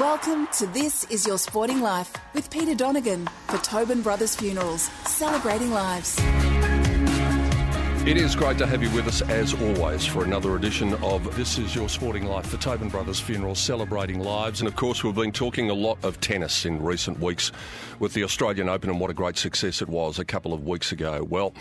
Welcome to This Is Your Sporting Life with Peter Donegan for Tobin Brothers Funerals, celebrating lives. It is great to have you with us as always for another edition of This Is Your Sporting Life for Tobin Brothers Funerals celebrating lives. And of course, we've been talking a lot of tennis in recent weeks with the Australian Open and what a great success it was a couple of weeks ago. Well,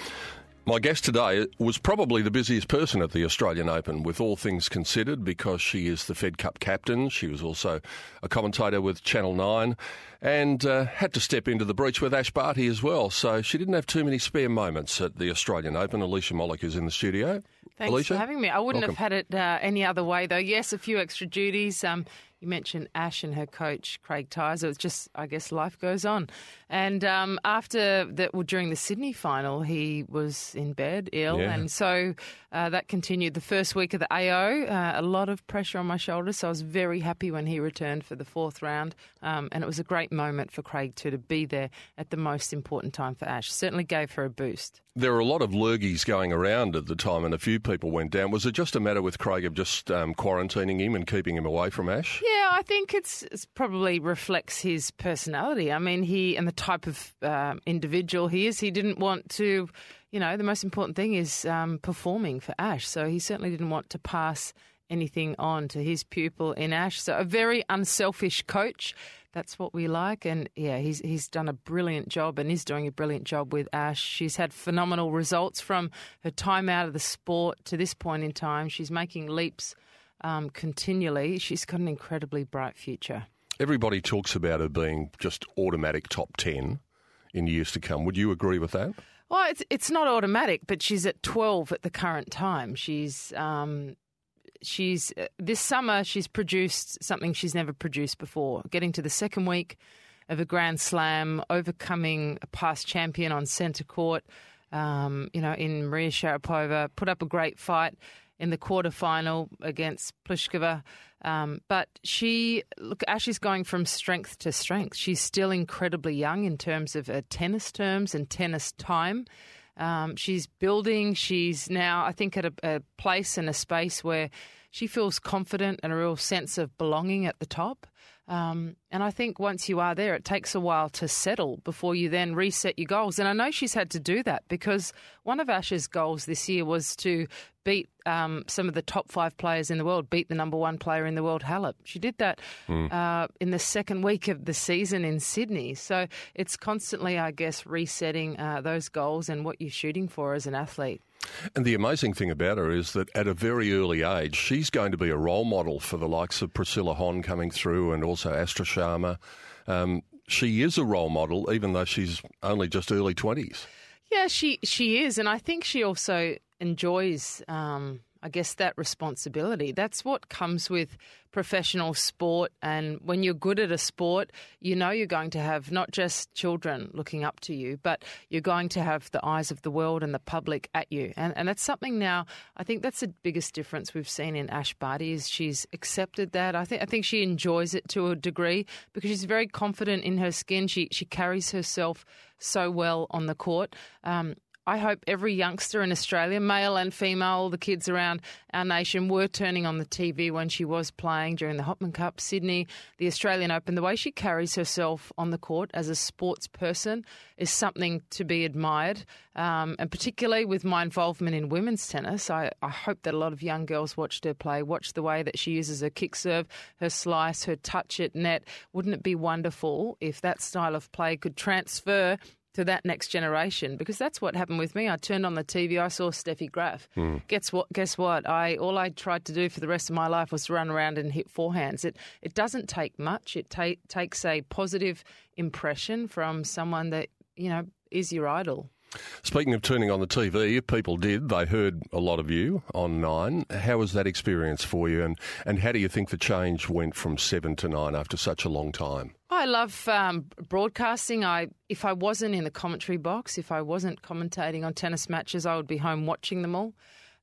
my guest today was probably the busiest person at the Australian Open, with all things considered, because she is the Fed Cup captain. She was also a commentator with Channel 9 and uh, had to step into the breach with Ash Barty as well. So she didn't have too many spare moments at the Australian Open. Alicia Molik is in the studio. Thanks Alicia? for having me. I wouldn't Welcome. have had it uh, any other way, though. Yes, a few extra duties. Um, you mentioned Ash and her coach, Craig Tyzzer. It's just, I guess, life goes on. And um, after that, well, during the Sydney final, he was in bed, ill, Yeah. and so uh, that continued the first week of the AO. Uh, a lot of pressure on my shoulders, so I was very happy when he returned for the fourth round. Um, and it was a great moment for Craig too to be there at the most important time for Ash. Certainly gave her a boost. There were a lot of lurgies going around at the time, and a few people went down. Was it just a matter with Craig of just um, quarantining him and keeping him away from Ash? Yeah, I think it's, it's probably reflects his personality. I mean, he and the type of um, individual he is. He didn't want to, you know, the most important thing is um, performing for Ash. So he certainly didn't want to pass anything on to his pupil in Ash. So a very unselfish coach. That's what we like, and yeah, he's he's done a brilliant job and is doing a brilliant job with Ash. She's had phenomenal results from her time out of the sport to this point in time. She's making leaps um, continually. She's got an incredibly bright future. Everybody talks about her being just automatic top 10 in years to come. Would you agree with that? Well, it's it's not automatic, but she's at twelve at the current time. She's um, she's uh, this summer she's produced something she's never produced before. Getting to the second week of a Grand Slam, overcoming a past champion on centre court. Um, you know, in Maria Sharapova, put up a great fight in the quarterfinal against Pliskova. Um, but she, look, Ash is going from strength to strength. She's still incredibly young in terms of uh, tennis terms and tennis time. Um, she's building. She's now, I think, at a, a place and a space where she feels confident and a real sense of belonging at the top. Um, and I think once you are there, it takes a while to settle before you then reset your goals. And I know she's had to do that because one of Ash's goals this year was to beat um, some of the top five players in the world, beat the number one player in the world, Halep. She did that uh, in the second week of the season in Sydney. So it's constantly, I guess, resetting uh, those goals and what you're shooting for as an athlete. And the amazing thing about her is that at a very early age, she's going to be a role model for the likes of Priscilla Hon coming through and also Astra Sharma. Um, she is a role model, even though she's only just early 20s. Yeah, she she is, and I think she also enjoys, um, I guess, that responsibility. That's what comes with professional sport, and when you're good at a sport, you know you're going to have not just children looking up to you, but you're going to have the eyes of the world and the public at you, and and that's something now. I think that's the biggest difference we've seen in Ash Barty is she's accepted that. I think I think she enjoys it to a degree because she's very confident in her skin. She she carries herself so well on the court. Um, I hope every youngster in Australia, male and female, the kids around our nation were turning on the TV when she was playing during the Hopman Cup, Sydney, the Australian Open. The way she carries herself on the court as a sports person is something to be admired. Um, and particularly with my involvement in women's tennis, I, I hope that a lot of young girls watched her play, watched the way that she uses her kick serve, her slice, her touch at net. Wouldn't it be wonderful if that style of play could transfer to that next generation because that's what happened with me. I turned on the TV, I saw Steffi Graf. Hmm. Guess what? Guess what? I all I tried to do for the rest of my life was to run around and hit forehands. It it doesn't take much. It ta- takes a positive impression from someone that you know is your idol. Speaking of turning on the TV, if people did, they heard a lot of you on Nine. How was that experience for you, and, and how do you think the change went from seven to nine after such a long time? I love um, broadcasting. I if I wasn't in the commentary box, if I wasn't commentating on tennis matches, I would be home watching them all.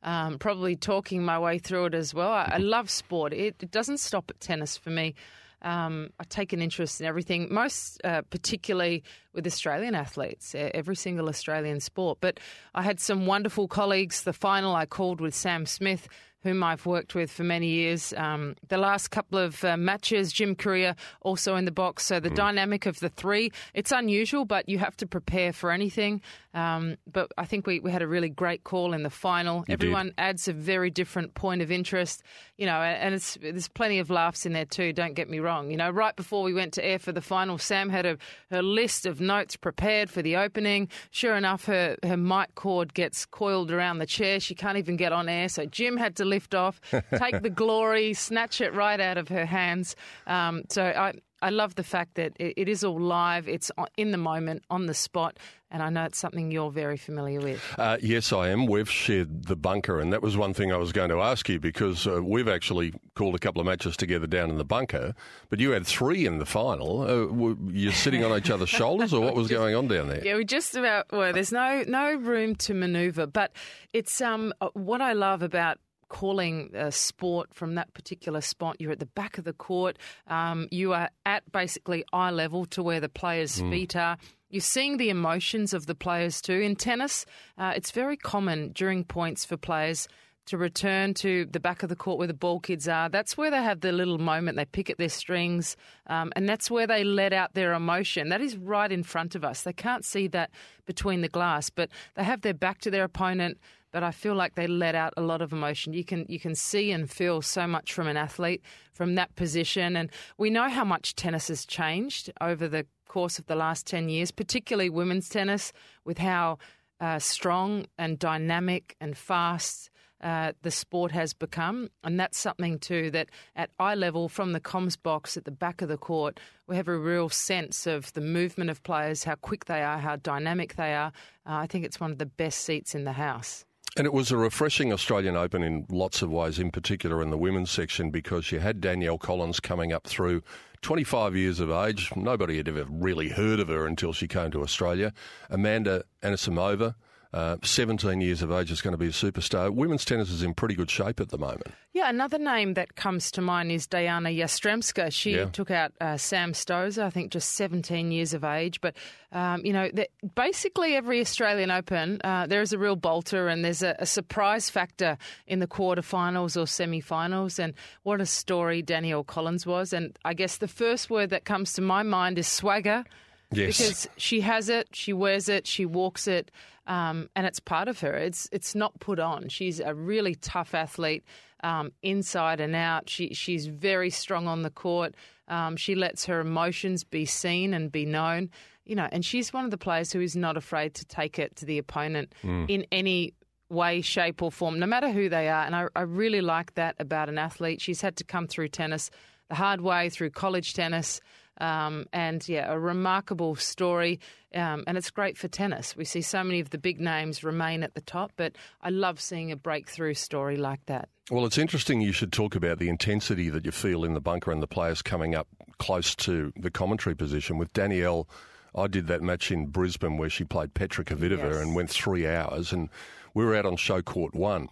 Um, probably talking my way through it as well. I, I love sport. It, it doesn't stop at tennis for me. Um, I take an interest in everything, most uh, particularly with Australian athletes, every single Australian sport. But I had some wonderful colleagues. The final I called with Sam Smith, whom I've worked with for many years. Um, the last couple of uh, matches, Jim Courier also in the box. So the dynamic of the three, it's unusual, but you have to prepare for anything. Um, but I think we, we had a really great call in the final. You did. Everyone adds a very different point of interest, you know, and it's there's plenty of laughs in there too. Don't get me wrong. You know, right before we went to air for the final, Sam had a her list of notes prepared for the opening. Sure enough, her her mic cord gets coiled around the chair. She can't even get on air, so Jim had to lift off, take the glory, snatch it right out of her hands. Um, so I. I love the fact that it, it is all live. It's in the moment, on the spot, and I know it's something you're very familiar with. Uh, yes, I am. We've shared the bunker, and that was one thing I was going to ask you because uh, we've actually called a couple of matches together down in the bunker, but you had three in the final. Uh, were you sitting on each other's shoulders, or what was going on down there? Yeah, we just about. Well, there's no no room to manoeuvre, but it's um uh, what I love about calling a sport from that particular spot. You're at the back of the court. Um, you are at basically eye level to where the players' feet are. You're seeing the emotions of the players too. In tennis, uh, it's very common during points for players to return to the back of the court where the ball kids are. That's where they have their little moment. They pick at their strings, um, and that's where they let out their emotion. That is right in front of us. They can't see that between the glass, but they have their back to their opponent. But I feel like they let out a lot of emotion. You can you can see and feel so much from an athlete from that position, and we know how much tennis has changed over the course of the last ten years, particularly women's tennis, with how uh, strong and dynamic and fast uh, the sport has become. And that's something, too, that at eye level from the comms box at the back of the court, we have a real sense of the movement of players, how quick they are, how dynamic they are. Uh, I think it's one of the best seats in the house. And it was a refreshing Australian Open in lots of ways, in particular in the women's section, because you had Danielle Collins coming up through 25 years of age. Nobody had ever really heard of her until she came to Australia. Amanda Anisimova, uh, 17 years of age, is going to be a superstar. Women's tennis is in pretty good shape at the moment. Yeah, another name that comes to mind is Dayana Yastremska. She Yeah. took out uh, Sam Stosur, I think just 17 years of age. But, um, you know, the, basically every Australian Open, uh, there is a real bolter and there's a, a surprise factor in the quarterfinals or semi finals. And what a story Danielle Collins was. And I guess the first word that comes to my mind is swagger. Yes. Because she has it, she wears it, she walks it, um, and it's part of her. It's it's not put on. She's a really tough athlete, um, inside and out. She she's very strong on the court. Um, she lets her emotions be seen and be known. You know, and she's one of the players who is not afraid to take it to the opponent in any way, shape, or form, no matter who they are. And I, I really like that about an athlete. She's had to come through tennis the hard way, through college tennis. Um, and yeah, a remarkable story. Um, and it's great for tennis. We see so many of the big names remain at the top, but I love seeing a breakthrough story like that. Well, it's interesting you should talk about the intensity that you feel in the bunker and the players coming up close to the commentary position. With Danielle, I did that match in Brisbane where she played Petra Kvitova Yes. and went three hours, and we were out on show court one.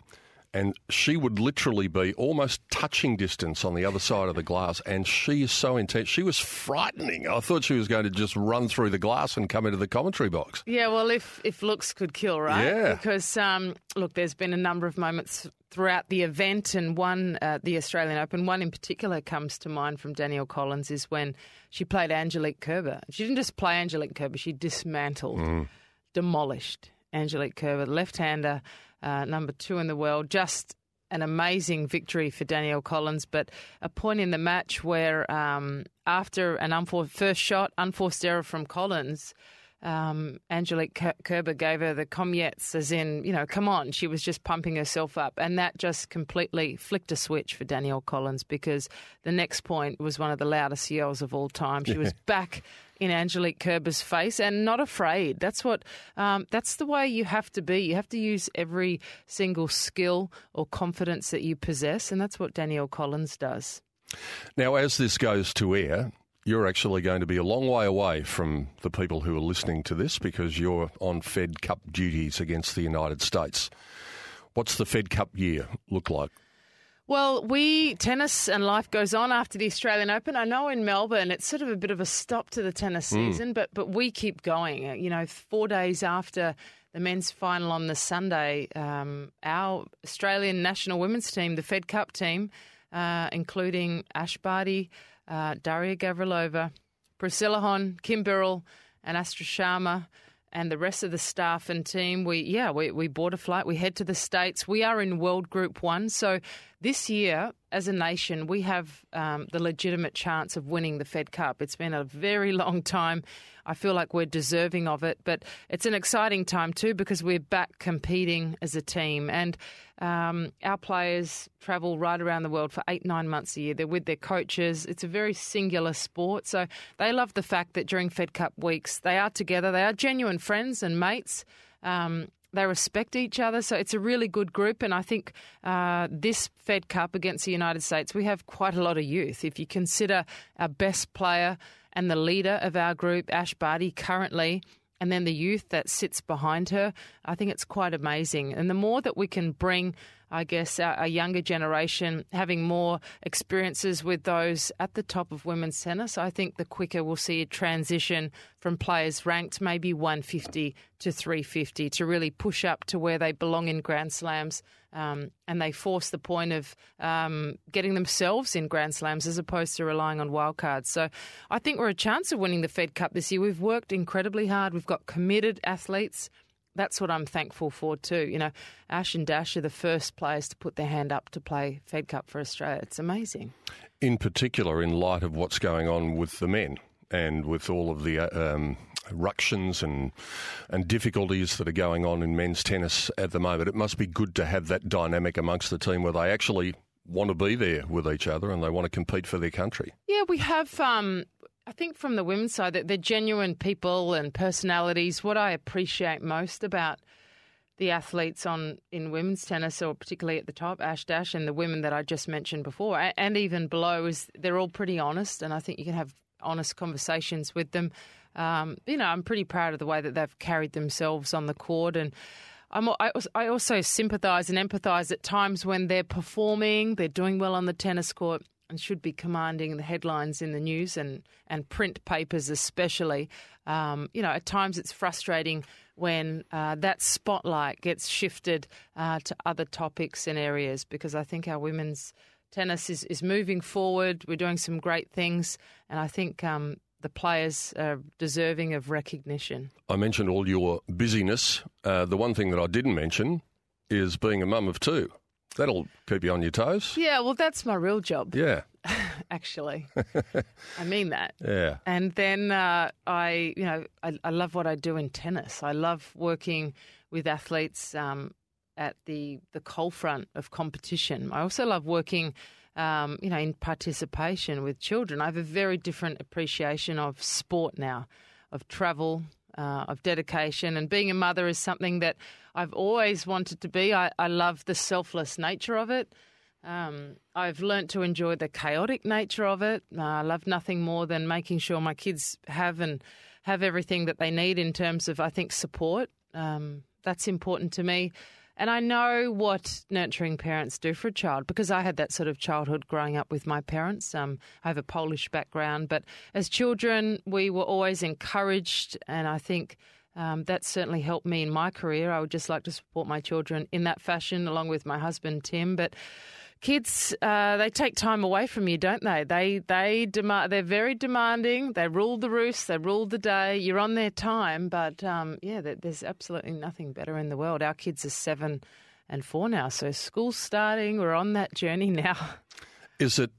And she would literally be almost touching distance on the other side of the glass, and she is so intense. She was frightening. I thought she was going to just run through the glass and come into the commentary box. Yeah, well, if if looks could kill, right? Yeah. Because um, look, there's been a number of moments throughout the event, and one, uh, the Australian Open, one in particular comes to mind from Danielle Collins is when she played Angelique Kerber. She didn't just play Angelique Kerber; she dismantled, demolished Angelique Kerber, left-hander, uh, number two in the world. Just an amazing victory for Danielle Collins, but a point in the match where um, after an unfor- first shot, unforced error from Collins, um, Angelique Kerber gave her the comiettes, as in, you know, come on. She was just pumping herself up. And that just completely flicked a switch for Danielle Collins because the next point was one of the loudest yells of all time. She was back in Angelique Kerber's face and not afraid. That's what. Um, that's the way you have to be. You have to use every single skill or confidence that you possess, and that's what Danielle Collins does. Now, as this goes to air, you're actually going to be a long way away from the people who are listening to this because you're on Fed Cup duties against the United States. What's the Fed Cup year look like? Well, we tennis and life goes on after the Australian Open. I know in Melbourne it's sort of a bit of a stop to the tennis hmm. season, mm. but but we keep going. Uh, you know, four days after the men's final on the Sunday, um, our Australian national women's team, the Fed Cup team, uh, including Ash Barty, uh, Daria Gavrilova, Priscilla Hon, Kim Birrell, and Astra Sharma, and the rest of the staff and team. We yeah, we, we bought a flight. We head to the states. We are in World Group One, so this year, as a nation, we have um, the legitimate chance of winning the Fed Cup. It's been a very long time. I feel like we're deserving of it, but it's an exciting time too because we're back competing as a team. And um, our players travel right around the world for eight, nine months a year. They're with their coaches. It's a very singular sport. So they love the fact that during Fed Cup weeks, they are together. They are genuine friends and mates. Um, they respect each other, so it's a really good group. And I think uh, this Fed Cup against the United States, we have quite a lot of youth. If you consider our best player and the leader of our group, Ash Barty, currently and then the youth that sits behind her, I think it's quite amazing. And the more that we can bring, I guess, our, younger generation having more experiences with those at the top of women's tennis, I think the quicker we'll see a transition from players ranked maybe 150 to 350 to really push up to where they belong in Grand Slams um, and they force the point of um, getting themselves in Grand Slams as opposed to relying on wildcards. So I think we're a chance of winning the Fed Cup this year. We've worked incredibly hard. We've got committed athletes. That's what I'm thankful for too. You know, Ash and Dash are the first players to put their hand up to play Fed Cup for Australia. It's amazing. In particular, in light of what's going on with the men and with all of the uh, um, ructions and and difficulties that are going on in men's tennis at the moment. It must be good to have that dynamic amongst the team where they actually want to be there with each other and they want to compete for their country. Yeah, we have. Um, I think from the women's side that they're genuine people and personalities. What I appreciate most about the athletes on in women's tennis, or particularly at the top, Ash Dash, and the women that I just mentioned before, and even below, is they're all pretty honest, and I think you can have honest conversations with them um, you know, I'm pretty proud of the way that they've carried themselves on the court and. I'm, I also sympathise and empathise at times when they're performing, they're doing well on the tennis court, and should be commanding the headlines in the news and, and print papers, especially. Um, you know, at times it's frustrating when uh, that spotlight gets shifted uh, to other topics and areas because I think our women's tennis is, is moving forward. We're doing some great things, and I think um, the players are deserving of recognition. I mentioned all your busyness. Uh, the one thing that I didn't mention is being a mum of two. That'll keep you on your toes. Yeah, well, that's my real job. Yeah. Actually, I mean that. Yeah. And then uh, I, you know, I, I, love what I do in tennis. I love working with athletes um, at the the coal front of competition. I also love working um, you know, in participation with children. I have a very different appreciation of sport now, of travel, uh, of dedication. And being a mother is something that I've always wanted to be. I, I love the selfless nature of it. Um, I've learnt to enjoy the chaotic nature of it. Uh, I love nothing more than making sure my kids have and have everything that they need in terms of, I think, support. Um, that's important to me. And I know what nurturing parents do for a child because I had that sort of childhood growing up with my parents. Um, I have a Polish background, but as children, we were always encouraged, and I think. Um, that certainly helped me in my career. I would just like to support my children in that fashion, along with my husband Tim. But kids uh, they take time away from you, don't they? They they demand. They're very demanding. They rule the roost. They rule the day. You're on their time, but um, yeah, there's absolutely nothing better in the world. Our kids are seven and four now, so school's starting. We're on that journey now. Is it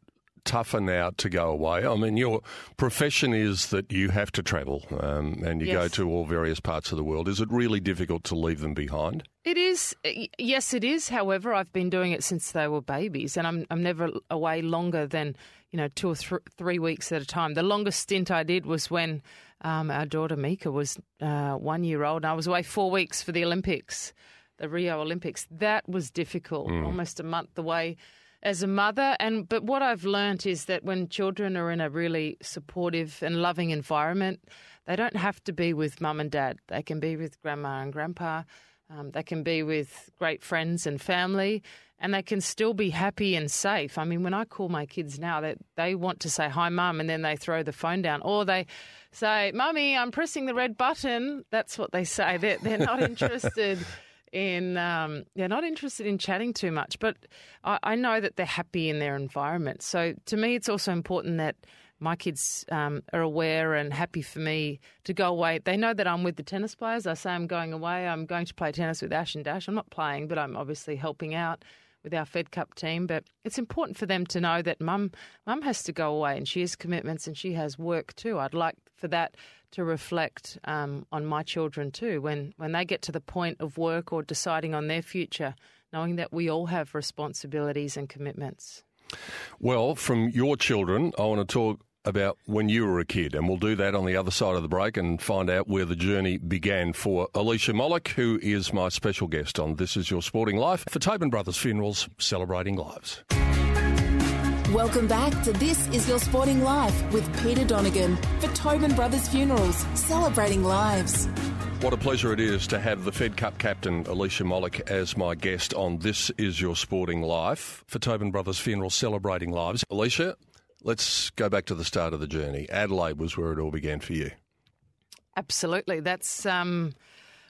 tougher now to go away? I mean, your profession is that you have to travel um, and you Yes. go to all various parts of the world. Is it really difficult to leave them behind? It is, yes, it is. However, I've been doing it since they were babies, and I'm I'm never away longer than you know two or th- three weeks at a time. The longest stint I did was when um, our daughter Mika was uh, one year old, and I was away four weeks for the Olympics, the Rio Olympics. That was difficult, almost a month away as a mother. And but what I've learnt is that when children are in a really supportive and loving environment, they don't have to be with mum and dad. They can be with grandma and grandpa. Um, they can be with great friends and family, and they can still be happy and safe. I mean, when I call my kids now, that they, want to say hi, mum, and then they throw the phone down, or they say, "Mummy, I'm pressing the red button." That's what they say. They're they're not interested in um, they're not interested in chatting too much, but I, I know that they're happy in their environment. So to me, it's also important that my kids um, are aware and happy for me to go away. They know that I'm with the tennis players. I say I'm going away. I'm going to play tennis with Ash and Dash. I'm not playing, but I'm obviously helping out with our Fed Cup team. But it's important for them to know that mum mum has to go away and she has commitments and she has work too. I'd like for that to reflect um, on my children too when when they get to the point of work or deciding on their future, knowing that we all have responsibilities and commitments. Well, from your children, I want to talk about when you were a kid, and we'll do that on the other side of the break and find out where the journey began for Alicia Molik, who is my special guest on This Is Your Sporting Life for Tobin Brothers Funerals, celebrating lives. Welcome back to This Is Your Sporting Life with Peter Donegan for Tobin Brothers Funerals, celebrating lives. What a pleasure it is to have the Fed Cup captain, Alicia Molik, as my guest on This Is Your Sporting Life for Tobin Brothers Funerals, celebrating lives. Alicia, let's go back to the start of the journey. Adelaide was where it all began for you. Absolutely. That's um,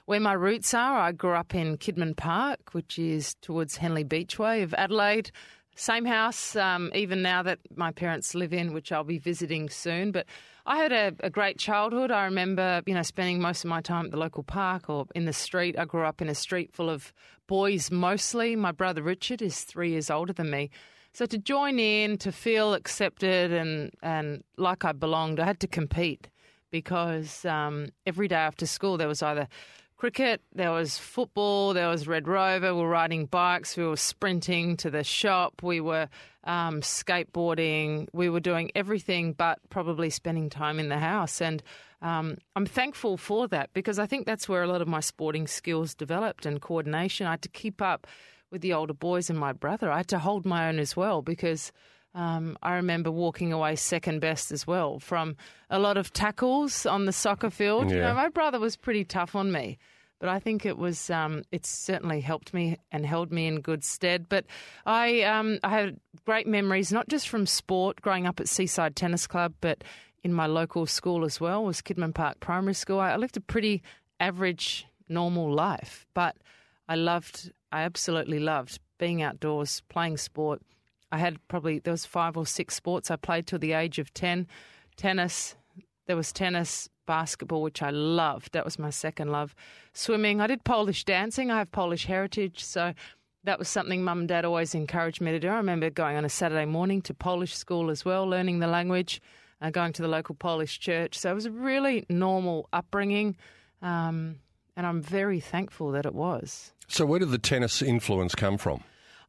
where my roots are. I grew up in Kidman Park, which is towards Henley Beachway of Adelaide. Same house, um, even now that my parents live in, which I'll be visiting soon. But I had a, a great childhood. I remember, you know, spending most of my time at the local park or in the street. I grew up in a street full of boys mostly. My brother Richard is three years older than me. So to join in, to feel accepted and, and like I belonged, I had to compete because um, every day after school there was either cricket, there was football, there was Red Rover, we were riding bikes, we were sprinting to the shop, we were um, skateboarding, we were doing everything but probably spending time in the house. And um, I'm thankful for that because I think that's where a lot of my sporting skills developed and coordination. I had to keep up with the older boys and my brother. I had to hold my own as well because um, I remember walking away second best as well from a lot of tackles on the soccer field. You know, my brother was pretty tough on me, but I think it was um, it's certainly helped me and held me in good stead. But I um, I had great memories, not just from sport, growing up at Seaside Tennis Club, but in my local school as well was Kidman Park Primary School. I I lived a pretty average, normal life, but I loved, I absolutely loved being outdoors, playing sport. I had probably there was five or six sports I played till the age of ten. Tennis, there was tennis, basketball, which I loved. That was my second love. Swimming. I did Polish dancing. I have Polish heritage, so that was something mum and dad always encouraged me to do. I remember going on a Saturday morning to Polish school as well, learning the language, uh, going to the local Polish church. So it was a really normal upbringing, um, and I'm very thankful that it was. So, where did the tennis influence come from?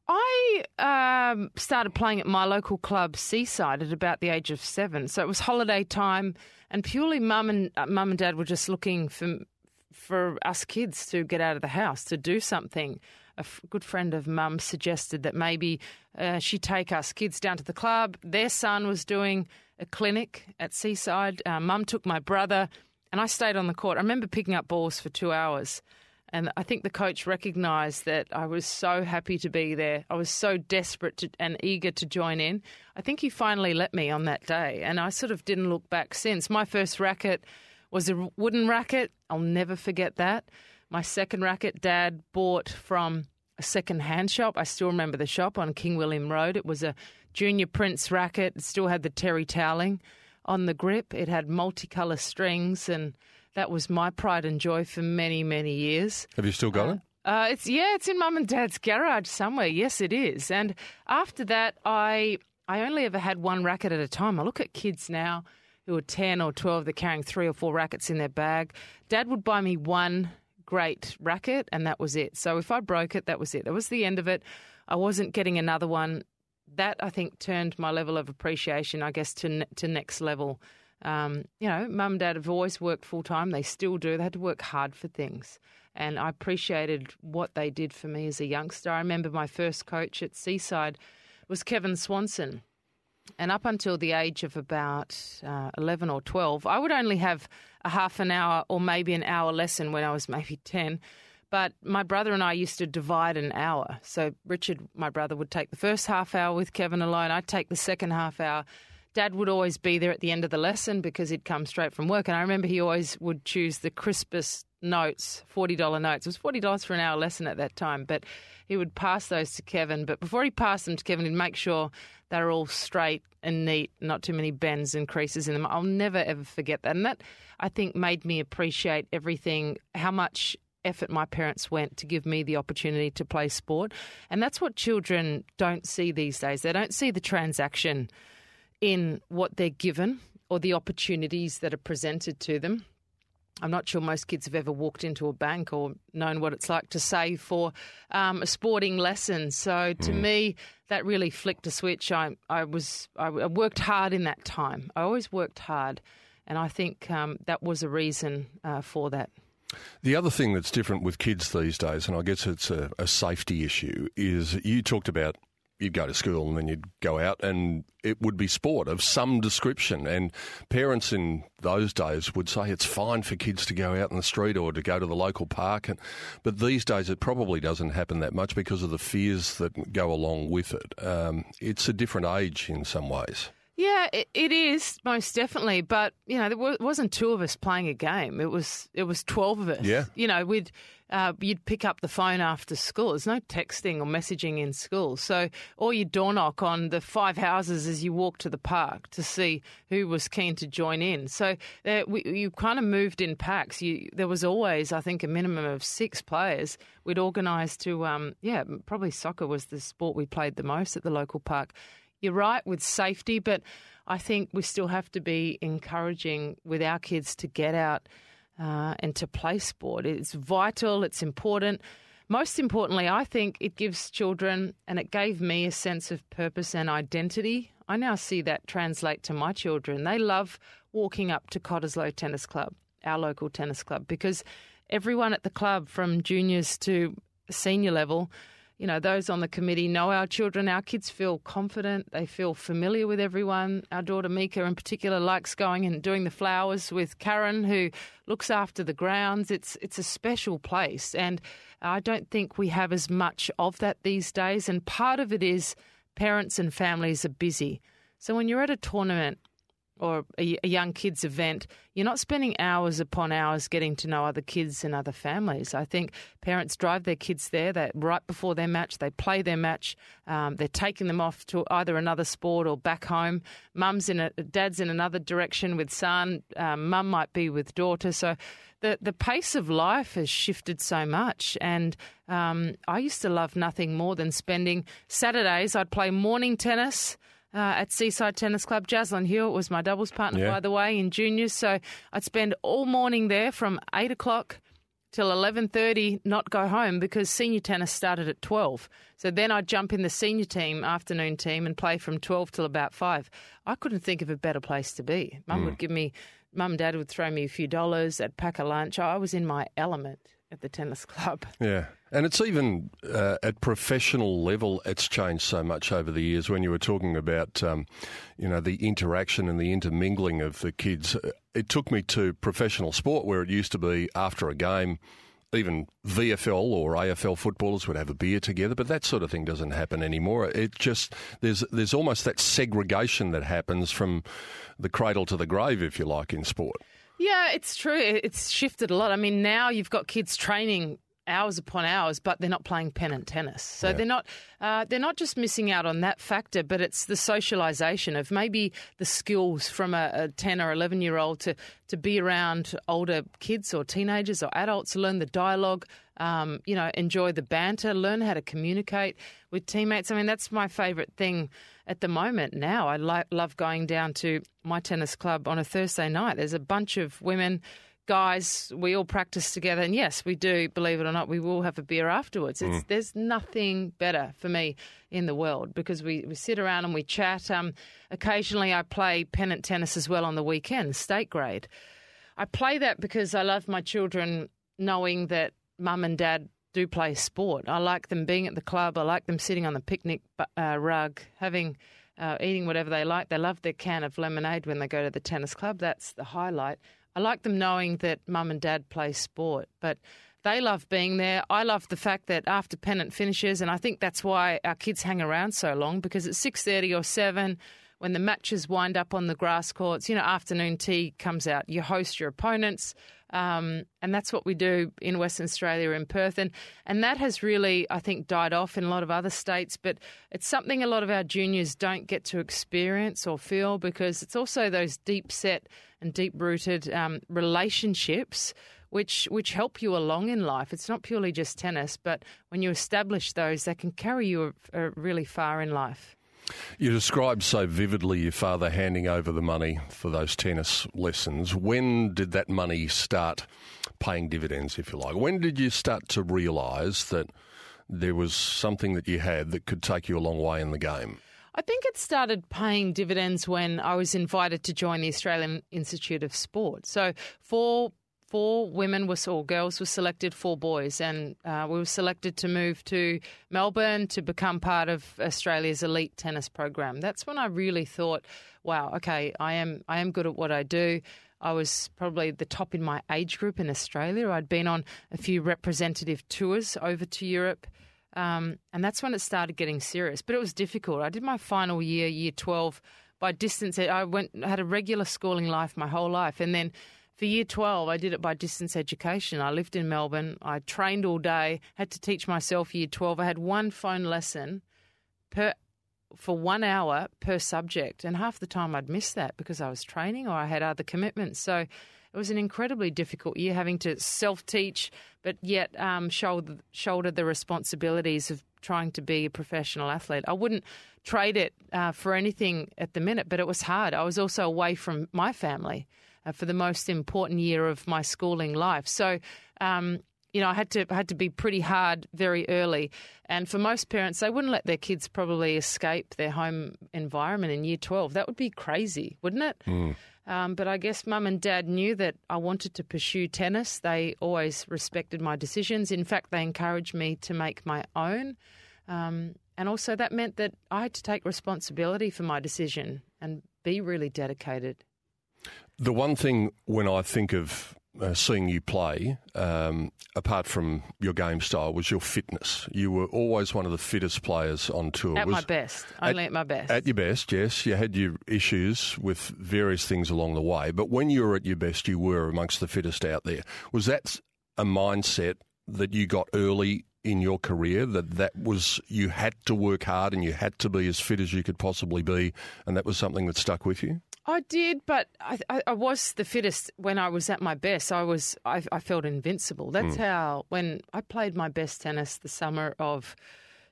I um, started playing at my local club, Seaside, at about the age of seven. So it was holiday time, and purely mum and uh, mum and dad were just looking for for us kids to get out of the house to do something. A f- good friend of mum suggested that maybe uh, she'd take us kids down to the club. Their son was doing a clinic at Seaside. Uh, mum took my brother, and I stayed on the court. I remember picking up balls for two hours. And I think the coach recognised that I was so happy to be there. I was so desperate to, and eager to join in. I think he finally let me on that day. And I sort of didn't look back since. My first racket was a wooden racket. I'll never forget that. My second racket, Dad bought from a second hand shop. I still remember the shop on King William Road. It was a Junior Prince racket. It still had the terry toweling on the grip. It had multicolour strings and that was my pride and joy for many, many years. Have you still got it? Uh, it's yeah, it's in mum and dad's garage somewhere. Yes, it is. And after that, I I only ever had one racket at a time. I look at kids now who are 10 or 12, they're carrying three or four rackets in their bag. Dad would buy me one great racket, and that was it. So if I broke it, that was it. That was the end of it. I wasn't getting another one. That I think turned my level of appreciation, I guess, to to next level. Um, you know, mum and dad have always worked full time. They still do. They had to work hard for things. And I appreciated what they did for me as a youngster. I remember my first coach at Seaside was Kevin Swanson. And up until the age of about uh, 11 or 12, I would only have a half an hour or maybe an hour lesson when I was maybe 10. But my brother and I used to divide an hour. So Richard, my brother, would take the first half hour with Kevin alone. I'd take the second half hour. Dad would always be there at the end of the lesson because he'd come straight from work. And I remember he always would choose the crispest notes, $40 notes. It was $40 for an hour lesson at that time. But he would pass those to Kevin. But before he passed them to Kevin, he'd make sure they were all straight and neat, not too many bends and creases in them. I'll never, ever forget that. And that, I think, made me appreciate everything, how much effort my parents went to give me the opportunity to play sport. And that's what children don't see these days. They don't see the transaction in what they're given or the opportunities that are presented to them. I'm not sure most kids have ever walked into a bank or known what it's like to save for um, a sporting lesson. So to mm. me, that really flicked a switch. I, I was I worked hard in that time. I always worked hard, and I think um, that was a reason uh, for that. The other thing that's different with kids these days, and I guess it's a, a safety issue, is you talked about you'd go to school and then you'd go out and it would be sport of some description. And parents in those days would say it's fine for kids to go out in the street or to go to the local park. And, but these days it probably doesn't happen that much because of the fears that go along with it. Um, it's a different age in some ways. Yeah, it, it is most definitely. But you know, there wasn't two of us playing a game. It was it was twelve of us. Yeah. You know, we'd uh, you'd pick up the phone after school. There's no texting or messaging in school, so or you door knock on the five houses as you walk to the park to see who was keen to join in. So uh, we, you kind of moved in packs. You, there was always, I think, a minimum of six players. We'd organise to, um, yeah, probably soccer was the sport we played the most at the local park you're right with safety, but I think we still have to be encouraging with our kids to get out uh, and to play sport. It's vital, it's important. Most importantly, I think it gives children, and it gave me a sense of purpose and identity. I now see that translate to my children. They love walking up to Cottesloe Tennis Club, our local tennis club, because everyone at the club, from juniors to senior level, you know, those on the committee know our children. Our kids feel confident. They feel familiar with everyone. Our daughter Mika, in particular, likes going and doing the flowers with Karen, who looks after the grounds. It's it's a special place, and I don't think we have as much of that these days. And part of it is parents and families are busy. So when you're at a tournament or a, a, young kids event, you're not spending hours upon hours getting to know other kids and other families. I think parents drive their kids there. That right before their match, they play their match. Um, they're taking them off to either another sport or back home. Mum's in a dad's in another direction with son. Um, mum might be with daughter. So the the pace of life has shifted so much, and um, I used to love nothing more than spending Saturdays. I'd play morning tennis uh, at Seaside Tennis Club. Jaslyn Hewitt was my doubles partner, yeah. by the way, in juniors. So I'd spend all morning there from eight o'clock till eleven thirty, not go home because senior tennis started at twelve. So then I'd jump in the senior team, afternoon team, and play from twelve till about five. I couldn't think of a better place to be. Mum mm. would give me, mum and dad would throw me a few dollars. I'd pack a lunch. I was in my element at the tennis club. Yeah. And it's even uh, at professional level, it's changed so much over the years. When you were talking about, um, you know, the interaction and the intermingling of the kids, uh, it took me to professional sport where it used to be after a game, even VFL or AFL footballers would have a beer together, but that sort of thing doesn't happen anymore. It just there's there's almost that segregation that happens from the cradle to the grave, if you like, in sport. Yeah, it's true. It's shifted a lot. I mean, now you've got kids training hours upon hours, but they're not playing pennant tennis. So Yeah. they're not uh, they're not just missing out on that factor, but it's the socialisation of maybe the skills from a, a ten or eleven year old to to be around older kids or teenagers or adults, learn the dialogue. Um, you know, enjoy the banter, learn how to communicate with teammates. I mean, that's my favourite thing at the moment now. I li- love going down to my tennis club on a Thursday night. There's a bunch of women guys, we all practice together. And yes, we do, believe it or not, we will have a beer afterwards. It's, There's nothing better for me in the world because we, we sit around and we chat. Um, occasionally, I play pennant tennis as well on the weekend, state grade. I play that because I love my children knowing that mum and dad do play sport. I like them being at the club. I like them sitting on the picnic uh, rug, having uh, eating whatever they like. They love their can of lemonade when they go to the tennis club. That's the highlight. I like them knowing that mum and dad play sport, but they love being there. I love the fact that after pennant finishes, and I think that's why our kids hang around so long because at six thirty or seven, when the matches wind up on the grass courts, you know, afternoon tea comes out. You host your opponents, um, and that's what we do in Western Australia in Perth, and and that has really, I think, died off in a lot of other states. But it's something a lot of our juniors don't get to experience or feel because it's also those deep set and deep rooted um, relationships. Which, which help you along in life. It's not purely just tennis, but when you establish those, they can carry you a, a really far in life. You described so vividly your father handing over the money for those tennis lessons. When did that money start paying dividends, if you like? When did you start to realise that there was something that you had that could take you a long way in the game? I think it started paying dividends when I was invited to join the Australian Institute of Sport. So four four women were or girls were selected, four boys, and uh, we were selected to move to Melbourne to become part of Australia's elite tennis program. That's when I really thought, wow, okay, I am I am good at what I do. I was probably the top in my age group in Australia. I'd been on a few representative tours over to Europe. Um, and that's when it started getting serious. But it was difficult. I did my final year, year 12, by distance. I went had a regular schooling life my whole life. And then for year 12, I did it by distance education. I lived in Melbourne. I trained all day, had to teach myself year 12. I had one phone lesson per for one hour per subject. And half the time I'd miss that because I was training or I had other commitments. So it was an incredibly difficult year having to self teach, but yet um, shoulder, shoulder the responsibilities of trying to be a professional athlete. I wouldn't trade it uh, for anything at the minute, but it was hard. I was also away from my family uh, for the most important year of my schooling life. So, um, you know, I had to had to be pretty hard very early. And for most parents, they wouldn't let their kids probably escape their home environment in year twelve. That would be crazy, wouldn't it? Um, but I guess mum and dad knew that I wanted to pursue tennis. They always respected my decisions. In fact, they encouraged me to make my own. Um, and also, that meant that I had to take responsibility for my decision and be really dedicated. The one thing when I think of uh, seeing you play, um, apart from your game style, was your fitness. You were always one of the fittest players on tour. At Was- my best, only at, my best. At your best, yes. You had your issues with various things along the way, but when you were at your best, you were amongst the fittest out there. Was that a mindset that you got early in your career that that was you had to work hard and you had to be as fit as you could possibly be, and that was something that stuck with you? I did, but I, I, I was the fittest when I was at my best. I was, I, I felt invincible. That's how when I played my best tennis the summer of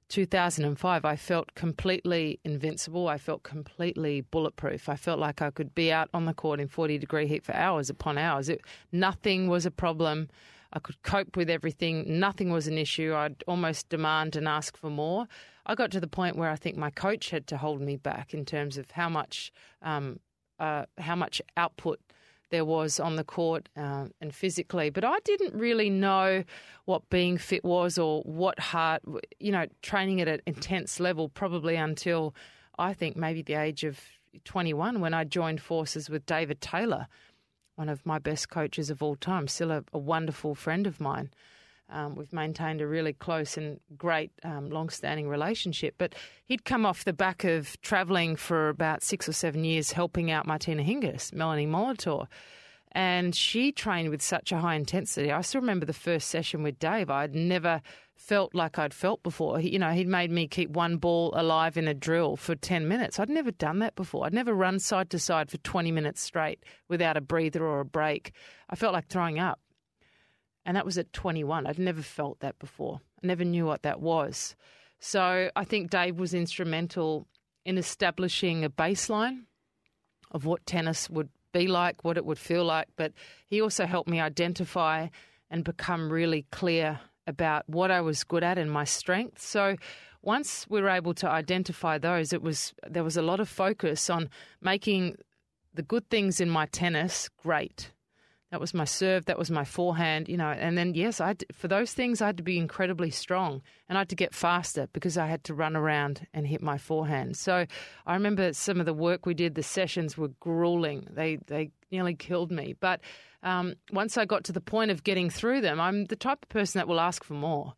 2005, I felt completely invincible. I felt completely bulletproof. I felt like I could be out on the court in 40 degree heat for hours upon hours. It, nothing was a problem. I could cope with everything. Nothing was an issue. I'd almost demand and ask for more. I got to the point where I think my coach had to hold me back in terms of how much um, uh, how much output there was on the court uh, and physically. But I didn't really know what being fit was or what hard, you know, training at an intense level probably until I think maybe the age of 21 when I joined forces with David Taylor, one of my best coaches of all time, still a, a wonderful friend of mine. Um, we've maintained a really close and great, um, long-standing relationship. But he'd come off the back of travelling for about six or seven years, helping out Martina Hingis, Melanie Molitor, And she trained with such a high intensity. I still remember the first session with Dave. I'd never felt like I'd felt before. He, you know, he'd made me keep one ball alive in a drill for 10 minutes. I'd never done that before. I'd never run side to side for 20 minutes straight without a breather or a break. I felt like throwing up. And that was at 21. I'd never felt that before. I never knew what that was. So I think Dave was instrumental in establishing a baseline of what tennis would be like, what it would feel like. But he also helped me identify and become really clear about what I was good at and my strengths. So once we were able to identify those, it was there was a lot of focus on making the good things in my tennis great. That was my serve. That was my forehand. You know, and then yes, I for those things I had to be incredibly strong, and I had to get faster because I had to run around and hit my forehand. So I remember some of the work we did. The sessions were grueling. They they nearly killed me. But um, once I got to the point of getting through them, I'm the type of person that will ask for more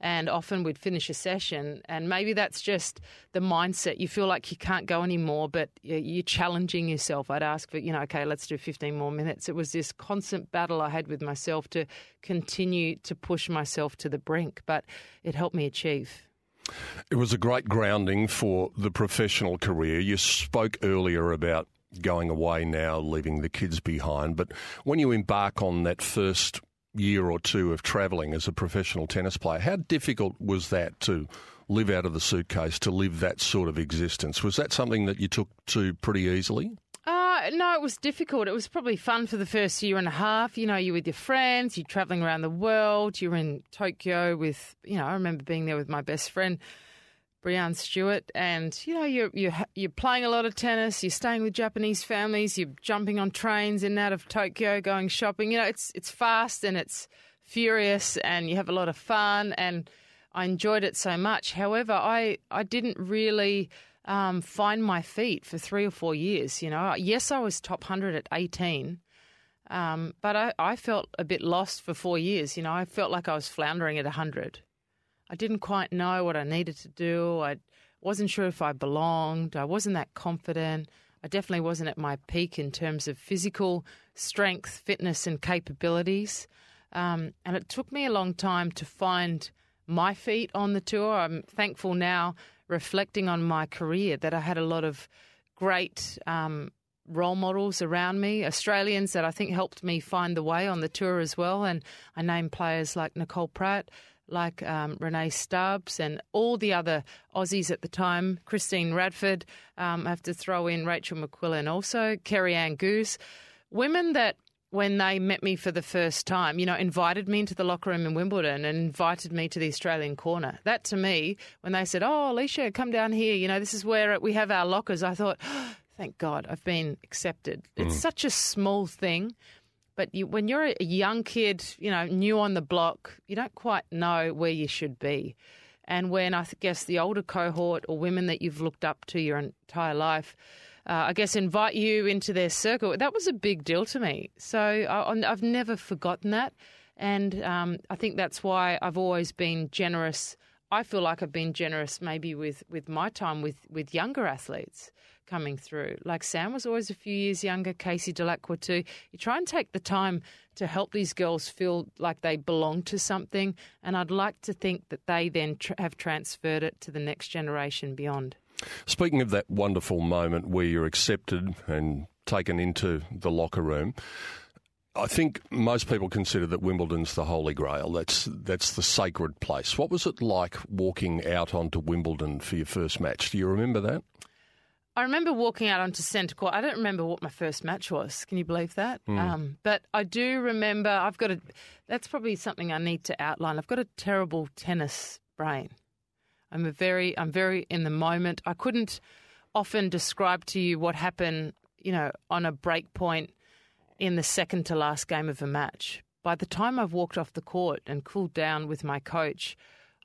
and often we'd finish a session and maybe that's just the mindset you feel like you can't go anymore but you're challenging yourself i'd ask for you know okay let's do 15 more minutes it was this constant battle i had with myself to continue to push myself to the brink but it helped me achieve it was a great grounding for the professional career. You spoke earlier about going away now, leaving the kids behind. But when you embark on that first year or two of travelling as a professional tennis player. How difficult was that to live out of the suitcase, to live that sort of existence? Was that something that you took to pretty easily? Uh, no, it was difficult. It was probably fun for the first year and a half. You know, you're with your friends, you're travelling around the world, you're in Tokyo with, you know, I remember being there with my best friend Bryanne Stewart, and you know you're you're you're playing a lot of tennis. You're staying with Japanese families. You're jumping on trains in and out of Tokyo, going shopping. You know it's it's fast and it's furious, and you have a lot of fun. And I enjoyed it so much. However, I I didn't really um, find my feet for three or four years. You know, yes, I was top hundred at eighteen. Um, but I, I felt a bit lost for four years. You know, I felt like I was floundering at 100. I didn't quite know what I needed to do. I wasn't sure if I belonged. I wasn't that confident. I definitely wasn't at my peak in terms of physical strength, fitness, and capabilities. Um, and it took me a long time to find my feet on the tour. I'm thankful now, reflecting on my career, that I had a lot of great um, role models around me, Australians that I think helped me find the way on the tour as well. And I name players like Nicole Pratt, like um, Rennae Stubbs and all the other Aussies at the time, Kristine Radford, um, I have to throw in Rachel McQuillan also, Kerry-Anne Guse, women that when they met me for the first time, you know, invited me into the locker room in Wimbledon and invited me to the Australian corner. That to me, when they said, Oh, Alicia, come down here, you know, this is where we have our lockers, I thought, oh, thank God I've been accepted. Mm. It's such a small thing, but you, when you're a young kid, you know, new on the block, you don't quite know where you should be. And when I guess the older cohort or women that you've looked up to your entire life, uh, I guess invite you into their circle, that was a big deal to me. So I, have never forgotten that. And um, I think that's why I've always been generous. I feel like I've been generous maybe with, with my time with, with younger athletes coming through. Like Sam was always a few years younger, Casey Dellacqua too. You try and take the time to help these girls feel like they belong to something, and I'd like to think that they then tr- have transferred it to the next generation beyond. Speaking of that wonderful moment where you're accepted and taken into the locker room, I think most people consider that Wimbledon's the holy grail. That's that's the sacred place. What was it like walking out onto Wimbledon for your first match? Do you remember that? I remember walking out onto centre court. I don't remember what my first match was. Can you believe that? Mm. Um, but I do remember. I've got a. That's probably something I need to outline. I've got a terrible tennis brain. I'm a very. I'm very in the moment. I couldn't often describe to you what happened. You know, on a break point in the second to last game of a match. By the time I've walked off the court and cooled down with my coach,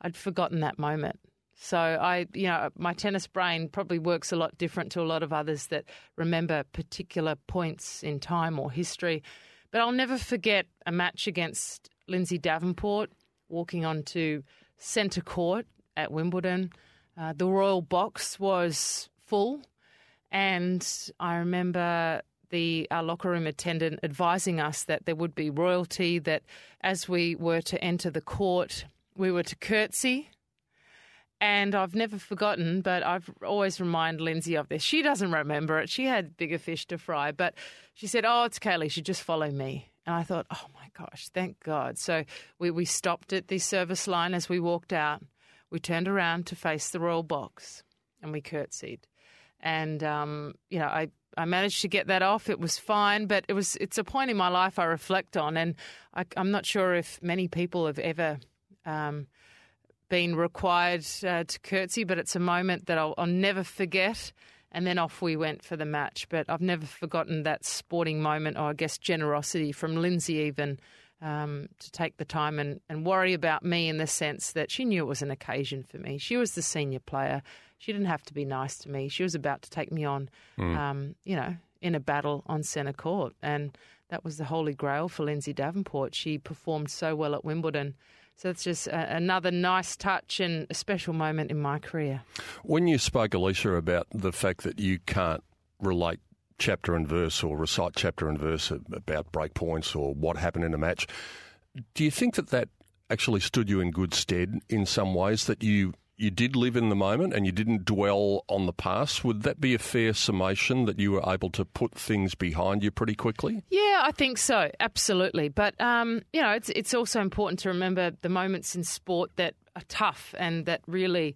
I'd forgotten that moment. So I, you know, my tennis brain probably works a lot different to a lot of others that remember particular points in time or history. But I'll never forget a match against Lindsay Davenport walking onto centre court at Wimbledon. Uh, the Royal Box was full, and I remember the our locker room attendant advising us that there would be royalty, that as we were to enter the court, we were to curtsy. And I've never forgotten, but I've always remind Lindsay of this. She doesn't remember it. She had bigger fish to fry, but she said, "Oh, it's Kaylee. She just follow me." And I thought, "Oh my gosh, thank God!" So we we stopped at the service line as we walked out. We turned around to face the royal box, and we curtsied. And um, you know, I I managed to get that off. It was fine, but it was it's a point in my life I reflect on, and I, am not sure if many people have ever um, been required uh, to curtsy, but it's a moment that I'll, I'll, never forget. And then off we went for the match. But I've never forgotten that sporting moment, or I guess generosity from Lindsay, even um, to take the time and, and worry about me in the sense that she knew it was an occasion for me. She was the senior player. She didn't have to be nice to me. She was about to take me on, mm. um, you know, in a battle on centre court. And that was the holy grail for Lindsay Davenport. She performed so well at Wimbledon. So it's just a, another nice touch and a special moment in my career. When you spoke, Alicia, about the fact that you can't relate chapter and verse or recite chapter and verse about break points or what happened in a match, do you think that that actually stood you in good stead in some ways that you you did live in the moment and you didn't dwell on the past. Would that be a fair summation that you were able to put things behind you pretty quickly? Yeah, I think so. Absolutely. But um, you know, it's it's also important to remember the moments in sport that are tough and that really.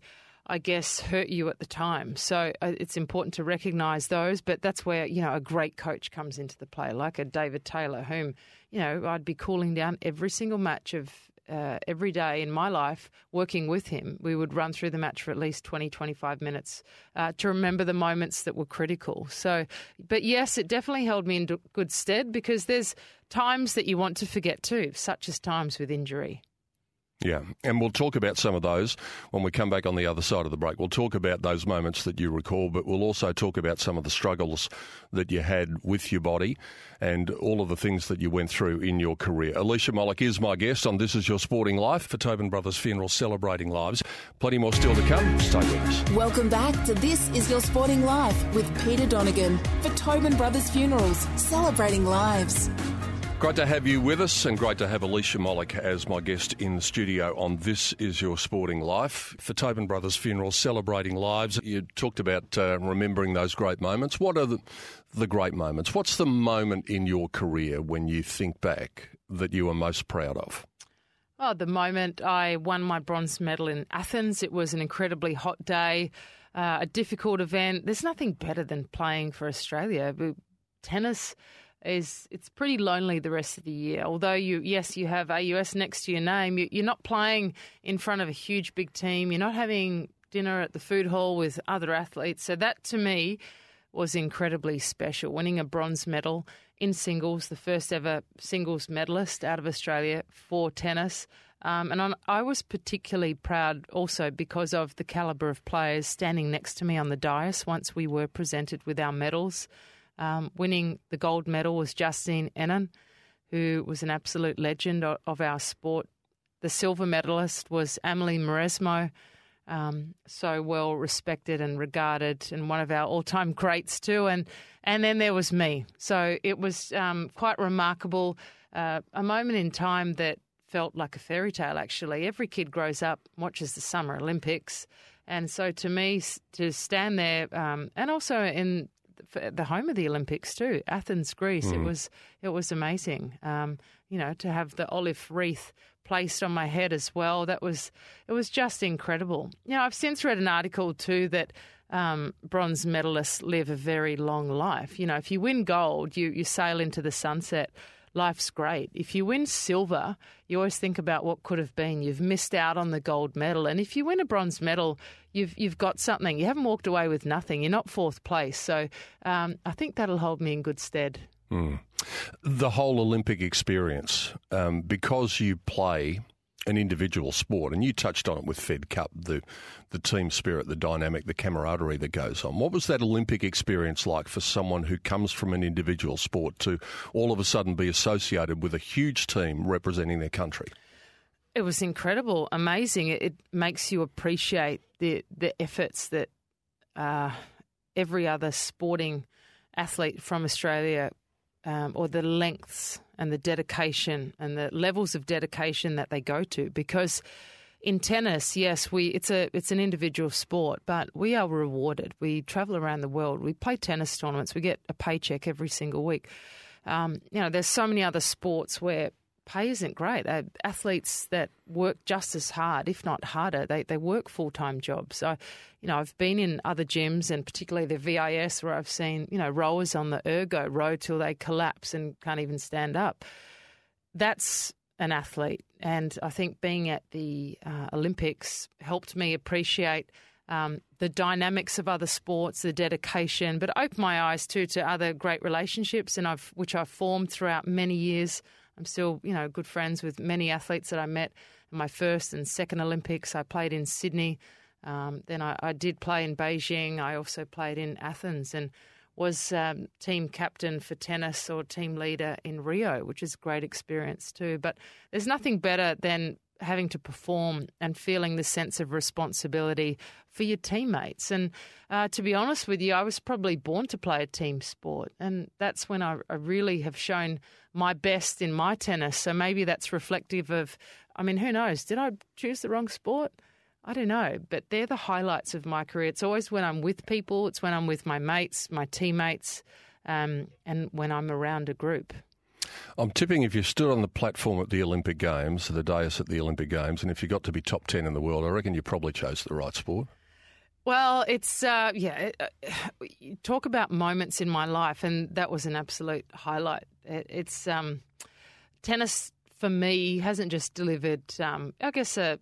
I guess hurt you at the time. So uh, it's important to recognise those, but that's where you know a great coach comes into the play, like a David Taylor, whom you know I'd be calling down every single match of uh, every day in my life working with him. We would run through the match for at least 20, 25 minutes uh, to remember the moments that were critical. So, but yes, it definitely held me in good stead because there's times that you want to forget too, such as times with injury. Yeah, and we'll talk about some of those when we come back on the other side of the break. We'll talk about those moments that you recall, but we'll also talk about some of the struggles that you had with your body and all of the things that you went through in your career. Alicia Molik is my guest on This Is Your Sporting Life for Tobin Brothers Funeral Celebrating Lives. Plenty more still to come. Stay with us. Welcome back to This Is Your Sporting Life with Peter Donegan for Tobin Brothers Funerals Celebrating Lives. Great to have you with us and great to have Alicia Molik as my guest in the studio on This Is Your Sporting Life. For Tobin Brothers Funeral, celebrating lives, you talked about uh, remembering those great moments. What are the, the great moments? What's the moment in your career when you think back that you are most proud of? Oh, the moment I won my bronze medal in Athens. It was an incredibly hot day, uh, a difficult event. There's nothing better than playing for Australia. Tennis is it's pretty lonely the rest of the year. Although you, yes, you have AUS next to your name, you, you're not playing in front of a huge big team. You're not having dinner at the food hall with other athletes. So that to me was incredibly special. Winning a bronze medal in singles, the first ever singles medalist out of Australia for tennis. Um, and I was particularly proud also because of the calibre of players standing next to me on the dais once we were presented with our medals. Um, winning the gold medal was Justine Henin, who was an absolute legend of, our sport. The silver medalist was Amelie Mauresmo, um, so well respected and regarded, and one of our all-time greats too. And and then there was me. So it was um, quite remarkable, uh, a moment in time that felt like a fairy tale. Actually, every kid grows up, watches the Summer Olympics, and so to me, to stand there, um, and also in the home of the Olympics too, Athens, Greece. Mm. It was it was amazing. Um, you know, to have the olive wreath placed on my head as well. That was it was just incredible. You know, I've since read an article too that um, bronze medalists live a very long life. You know, if you win gold, you you sail into the sunset life's great. If you win silver, you always think about what could have been. You've missed out on the gold medal. And if you win a bronze medal, you've you've got something. You haven't walked away with nothing. You're not fourth place. So um, I think that'll hold me in good stead. Mm. The whole Olympic experience, um, because you play an individual sport, and you touched on it with Fed Cup, the the team spirit, the dynamic, the camaraderie that goes on. What was that Olympic experience like for someone who comes from an individual sport to all of a sudden be associated with a huge team representing their country? It was incredible, amazing. It, it makes you appreciate the the efforts that uh, every other sporting athlete from Australia um, or the lengths and the dedication and the levels of dedication that they go to because in tennis, yes, we it's a it's an individual sport, but we are rewarded. We travel around the world. We play tennis tournaments. We get a paycheck every single week. Um, you know, there's so many other sports where pay isn't great. Uh, athletes that work just as hard, if not harder, they, they work full time jobs. So, you know, I've been in other gyms and particularly the VIS where I've seen, you know, rowers on the ergo row till they collapse and can't even stand up. That's an athlete. And I think being at the uh, Olympics helped me appreciate. Um, the dynamics of other sports, the dedication, but opened my eyes too to other great relationships, and I've which I've formed throughout many years I'm still, you know, good friends with many athletes that I met in my first and second Olympics. I played in Sydney. Um, then I, I, did play in Beijing. I also played in Athens and was um, team captain for tennis or team leader in Rio, which is a great experience too. But there's nothing better than having to perform and feeling the sense of responsibility for your teammates. And uh, to be honest with you, I was probably born to play a team sport. And that's when I, I, really have shown my best in my tennis. So maybe that's reflective of, I mean, who knows? Did I choose the wrong sport? I don't know, but they're the highlights of my career. It's always when I'm with people, it's when I'm with my mates, my teammates, um, and when I'm around a group. I'm tipping if you stood on the platform at the Olympic Games, the dais at the Olympic Games, and if you got to be top 10 in the world, I reckon you probably chose the right sport. Well, it's, uh, yeah, uh, talk about moments in my life, and that was an absolute highlight. It, it's um, tennis for me hasn't just delivered, um, I guess, a,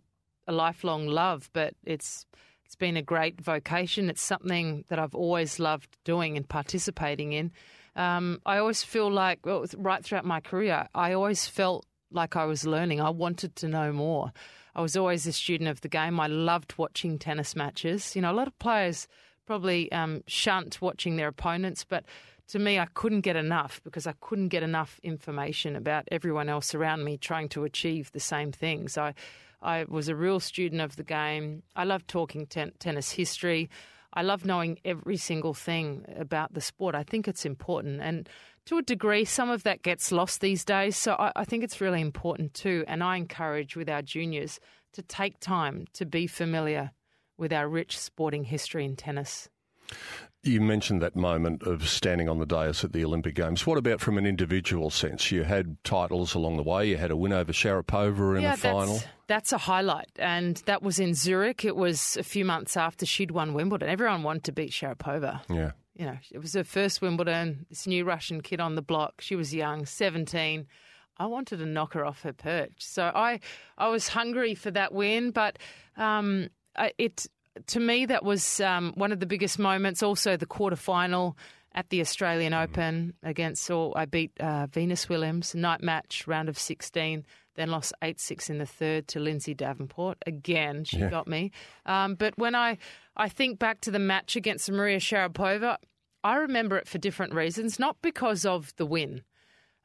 a lifelong love, but it's it's been a great vocation. It's something that I've always loved doing and participating in um, I always feel like, well, right throughout my career, I always felt like I was learning. I wanted to know more. I was always a student of the game. I loved watching tennis matches. You know, a lot of players probably um, shunt watching their opponents, but to me, I couldn't get enough because I couldn't get enough information about everyone else around me trying to achieve the same things. I, I was a real student of the game. I loved talking ten- tennis history. I love knowing every single thing about the sport. I think it's important. And to a degree, some of that gets lost these days. So I, I think it's really important too. And I encourage with our juniors to take time to be familiar with our rich sporting history in tennis. You mentioned that moment of standing on the dais at the Olympic Games. What about from an individual sense? You had titles along the way. You had a win over Sharapova in yeah, a final. That's, that's a highlight, and that was in Zurich. It was a few months after she'd won Wimbledon. Everyone wanted to beat Sharapova. Yeah, you know, it was her first Wimbledon. This new Russian kid on the block. She was young, seventeen. I wanted to knock her off her perch. So I, I was hungry for that win, but um, it to me, that was um, one of the biggest moments. Also, the quarter final at the Australian mm. Open against, or I beat uh, Venus Williams, night match, round of 16, then lost 8 6 in the third to Lindsay Davenport. Again, she yeah. got me. Um, but when I, I think back to the match against Maria Sharapova, I remember it for different reasons, not because of the win.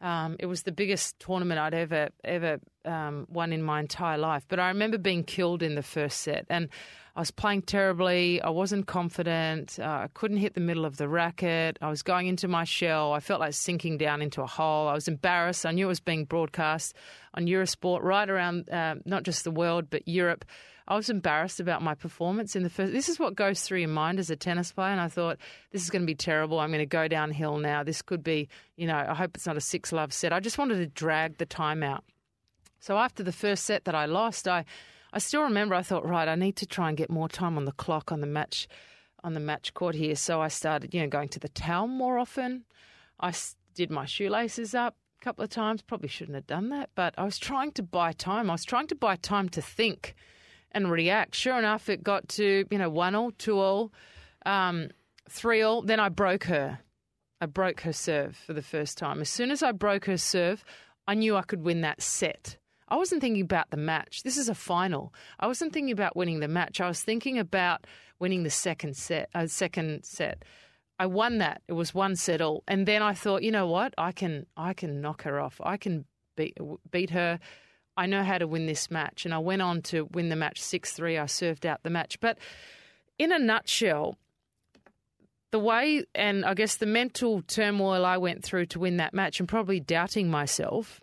Um, it was the biggest tournament I'd ever ever um, won in my entire life. But I remember being killed in the first set, and I was playing terribly. I wasn't confident. Uh, I couldn't hit the middle of the racket. I was going into my shell. I felt like sinking down into a hole. I was embarrassed. I knew it was being broadcast on Eurosport right around uh, not just the world, but Europe. I was embarrassed about my performance in the first. This is what goes through your mind as a tennis player. And I thought, this is going to be terrible. I'm going to go downhill now. This could be, you know, I hope it's not a six love set. I just wanted to drag the time out. So after the first set that I lost, I I still remember I thought, right, I need to try and get more time on the clock on the match on the match court here. So I started, you know, going to the towel more often. I did my shoelaces up a couple of times. Probably shouldn't have done that, but I was trying to buy time. I was trying to buy time to think and react. Sure enough, it got to you know one all, two all, um, three all. Then I broke her. I broke her serve for the first time. As soon as I broke her serve, I knew I could win that set. I wasn't thinking about the match. This is a final. I wasn't thinking about winning the match. I was thinking about winning the second set. Uh, second set. I won that. It was one set all, and then I thought, you know what? I can I can knock her off. I can beat beat her. I know how to win this match, and I went on to win the match six three. I served out the match, but in a nutshell, the way and I guess the mental turmoil I went through to win that match and probably doubting myself.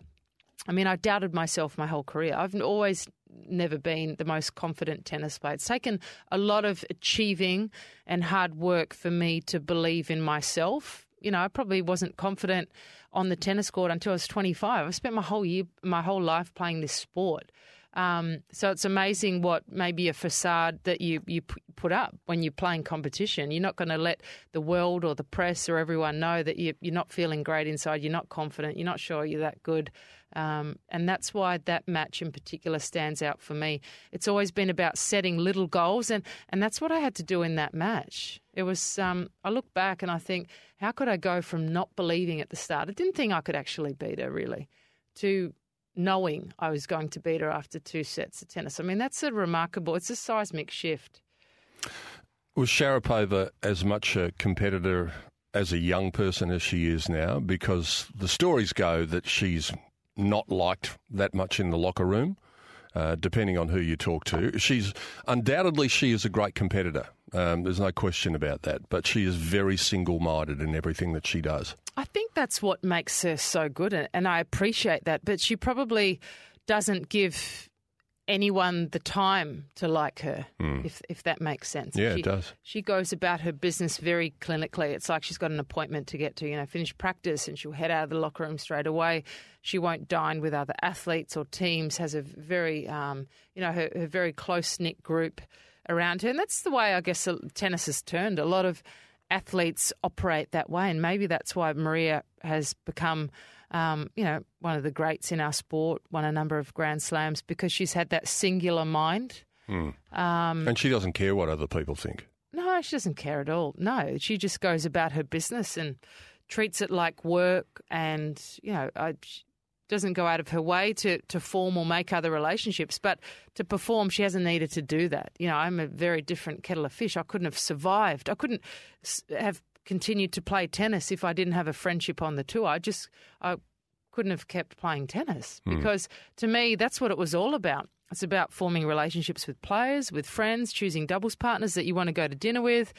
I mean, I doubted myself my whole career. I've always never been the most confident tennis player. It's taken a lot of achieving and hard work for me to believe in myself. You know, I probably wasn't confident on the tennis court until I was 25. I spent my whole year, my whole life playing this sport. Um, so it's amazing what maybe a facade that you, you put up when you're playing competition. You're not going to let the world or the press or everyone know that you, you're not feeling great inside, you're not confident, you're not sure you're that good. Um, and that's why that match in particular stands out for me. It's always been about setting little goals, and, and that's what I had to do in that match. It was, um, I look back and I think, how could I go from not believing at the start? I didn't think I could actually beat her, really, to knowing I was going to beat her after two sets of tennis. I mean, that's a remarkable, it's a seismic shift. Was Sharapova as much a competitor as a young person as she is now? Because the stories go that she's not liked that much in the locker room. Uh, depending on who you talk to, she's undoubtedly she is a great competitor. Um, there's no question about that. But she is very single-minded in everything that she does. I think that's what makes her so good, and I appreciate that. But she probably doesn't give anyone the time to like her, mm. if if that makes sense. Yeah, she, it does. She goes about her business very clinically. It's like she's got an appointment to get to, you know, finish practice and she'll head out of the locker room straight away. She won't dine with other athletes or teams, has a very, um, you know, her, her very close knit group around her. And that's the way I guess tennis has turned. A lot of athletes operate that way. And maybe that's why Maria has become um, you know, one of the greats in our sport, won a number of Grand Slams because she's had that singular mind. Mm. Um, and she doesn't care what other people think. No, she doesn't care at all. No, she just goes about her business and treats it like work and, you know, I, doesn't go out of her way to, to form or make other relationships, but to perform, she hasn't needed to do that. You know, I'm a very different kettle of fish. I couldn't have survived. I couldn't have continued to play tennis if I didn't have a friendship on the tour. I just I couldn't have kept playing tennis hmm. because mm. to me that's what it was all about. It's about forming relationships with players, with friends, choosing doubles partners that you want to go to dinner with.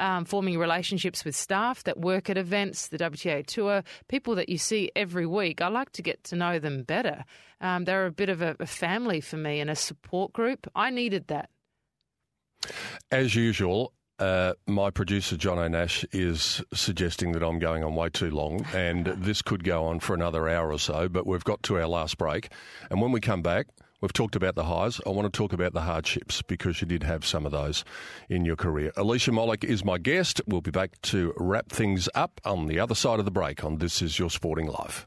Um, forming relationships with staff that work at events, the WTA Tour, people that you see every week. I like to get to know them better. Um, they're a bit of a, a family for me and a support group. I needed that. As usual, uh, my producer, John O'Nash, is suggesting that I'm going on way too long, and this could go on for another hour or so, but we've got to our last break. And when we come back, we've talked about the highs. I want to talk about the hardships because you did have some of those in your career. Alicia Molik is my guest. We'll be back to wrap things up on the other side of the break on This Is Your Sporting Life.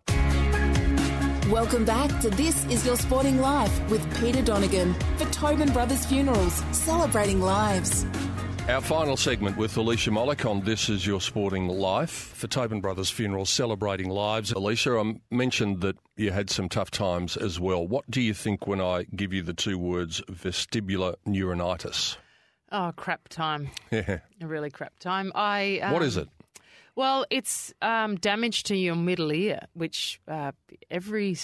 Welcome back to This Is Your Sporting Life with Peter Donegan for Tobin Brothers Funerals, celebrating lives. Our final segment with Alicia Molik on This Is Your Sporting Life for Tobin Brothers Funeral celebrating lives. Alicia, I mentioned that you had some tough times as well. What do you think when I give you the two words vestibular neuronitis? Oh, crap time. Yeah. A really crap time. I. Um, what is it? Well, it's um, damage to your middle ear, which uh, every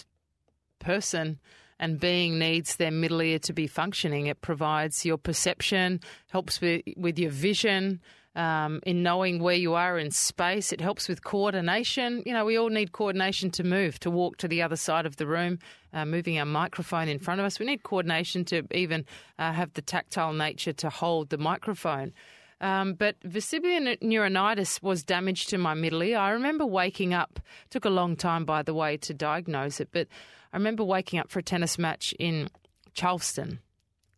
person and being needs their middle ear to be functioning. It provides your perception, helps with, with your vision, um, in knowing where you are in space. It helps with coordination. You know, we all need coordination to move, to walk to the other side of the room, uh, moving our microphone in front of us. We need coordination to even uh, have the tactile nature to hold the microphone. Um, but vestibular neuronitis was damage to my middle ear. I remember waking up, took a long time, by the way, to diagnose it, but I remember waking up for a tennis match in Charleston,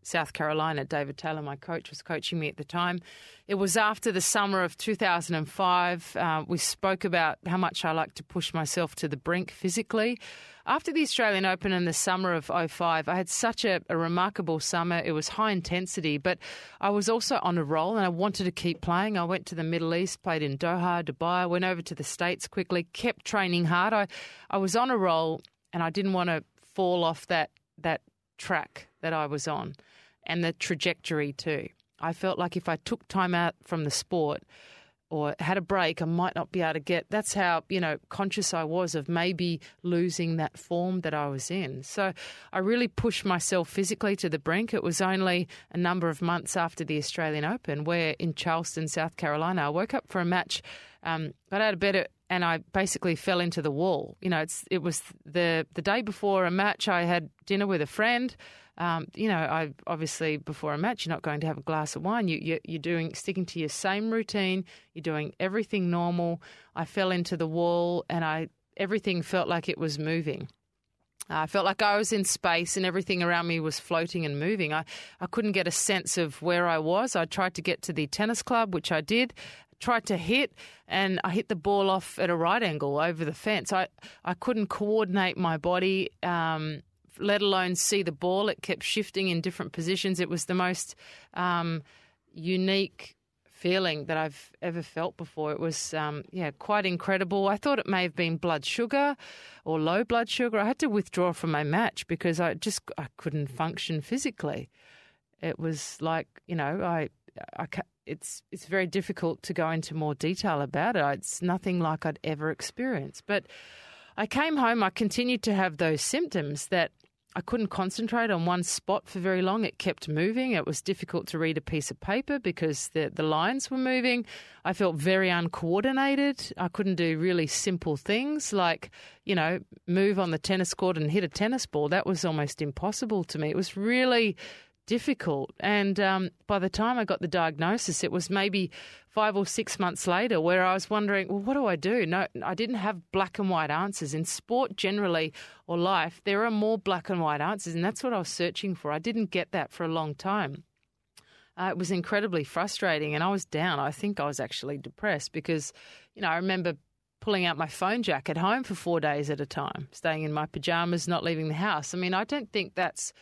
South Carolina. David Taylor, my coach, was coaching me at the time. It was after the summer of 2005. Uh, we spoke about how much I like to push myself to the brink physically. After the Australian Open in the summer of 05, I had such a, a, remarkable summer. It was high intensity, but I was also on a roll and I wanted to keep playing. I went to the Middle East, played in Doha, Dubai, went over to the States quickly, kept training hard. I, I was on a roll and I didn't want to fall off that that track that I was on and the trajectory too. I felt like if I took time out from the sport or had a break, I might not be able to get. That's how you know conscious I was of maybe losing that form that I was in. So I really pushed myself physically to the brink. It was only a number of months after the Australian Open, where in Charleston, South Carolina, I woke up for a match, um, got out of bed and I basically fell into the wall. You know, it's it was the the day before a match. I had dinner with a friend. Um, you know, I obviously before a match, you're not going to have a glass of wine. You, you you're doing sticking to your same routine. You're doing everything normal. I fell into the wall, and I everything felt like it was moving. I felt like I was in space and everything around me was floating and moving. I, I couldn't get a sense of where I was. I tried to get to the tennis club, which I did, tried to hit, and I hit the ball off at a right angle over the fence. I, I couldn't coordinate my body. Um, let alone see the ball. It kept shifting in different positions. It was the most um, unique feeling that I've ever felt before. It was, um, yeah, quite incredible. I thought it may have been blood sugar or low blood sugar. I had to withdraw from my match because I just I couldn't function physically. It was like, you know, I, I it's it's very difficult to go into more detail about it. It's nothing like I'd ever experienced, but. I came home, I continued to have those symptoms that I couldn't concentrate on one spot for very long. It kept moving. It was difficult to read a piece of paper because the, the lines were moving. I felt very uncoordinated. I couldn't do really simple things like, you know, move on the tennis court and hit a tennis ball. That was almost impossible to me. It was really difficult. And um, by the time I got the diagnosis, it was maybe five or six months later where I was wondering, well, what do I do? No, I didn't have black and white answers. In sport generally or life, there are more black and white answers, and that's what I was searching for. I didn't get that for a long time. Uh, it was incredibly frustrating, and I was down. I think I was actually depressed because, you know, I remember pulling out my phone jack at home for four days at a time, staying in my pajamas, not leaving the house. I mean, I don't think that's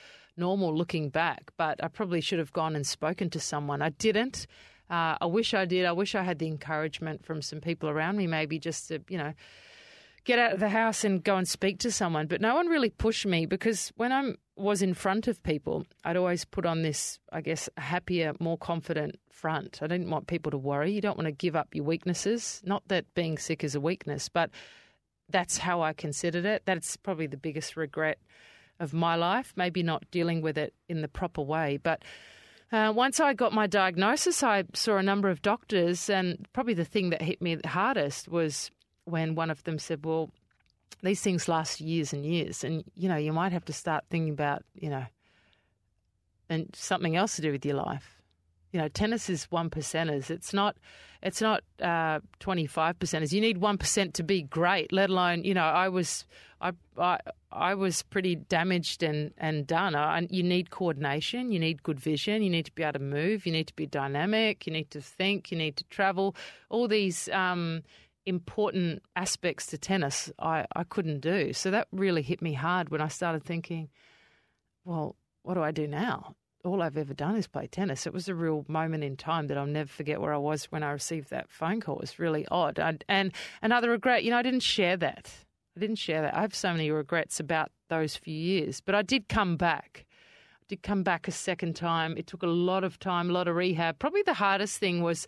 normal looking back, but I probably should have gone and spoken to someone. I didn't. Uh, I wish I did. I wish I had the encouragement from some people around me, maybe just to, you know, get out of the house and go and speak to someone. But no one really pushed me because when I was in front of people, I'd always put on this, I guess, happier, more confident front. I didn't want people to worry. You don't want to give up your weaknesses. Not that being sick is a weakness, but that's how I considered it. That's probably the biggest regret of my life, maybe not dealing with it in the proper way. But uh, once I got my diagnosis, I saw a number of doctors, and probably the thing that hit me the hardest was when one of them said, Well, these things last years and years, and you know, you might have to start thinking about, you know, and something else to do with your life. You know, tennis is one percenters. It's not, it's not twenty five percenters. You need one percent to be great. Let alone, you know, I was, I, I, I was pretty damaged and and done. I, you need coordination. You need good vision. You need to be able to move. You need to be dynamic. You need to think. You need to travel. All these. Um, important aspects to tennis I, I couldn't do. So that really hit me hard when I started thinking, well, what do I do now? All I've ever done is play tennis. It was a real moment in time that I'll never forget where I was when I received that phone call. It was really odd. I, and another regret, you know, I didn't share that. I didn't share that. I have so many regrets about those few years, but I did come back. I did come back a second time. It took a lot of time, a lot of rehab. Probably the hardest thing was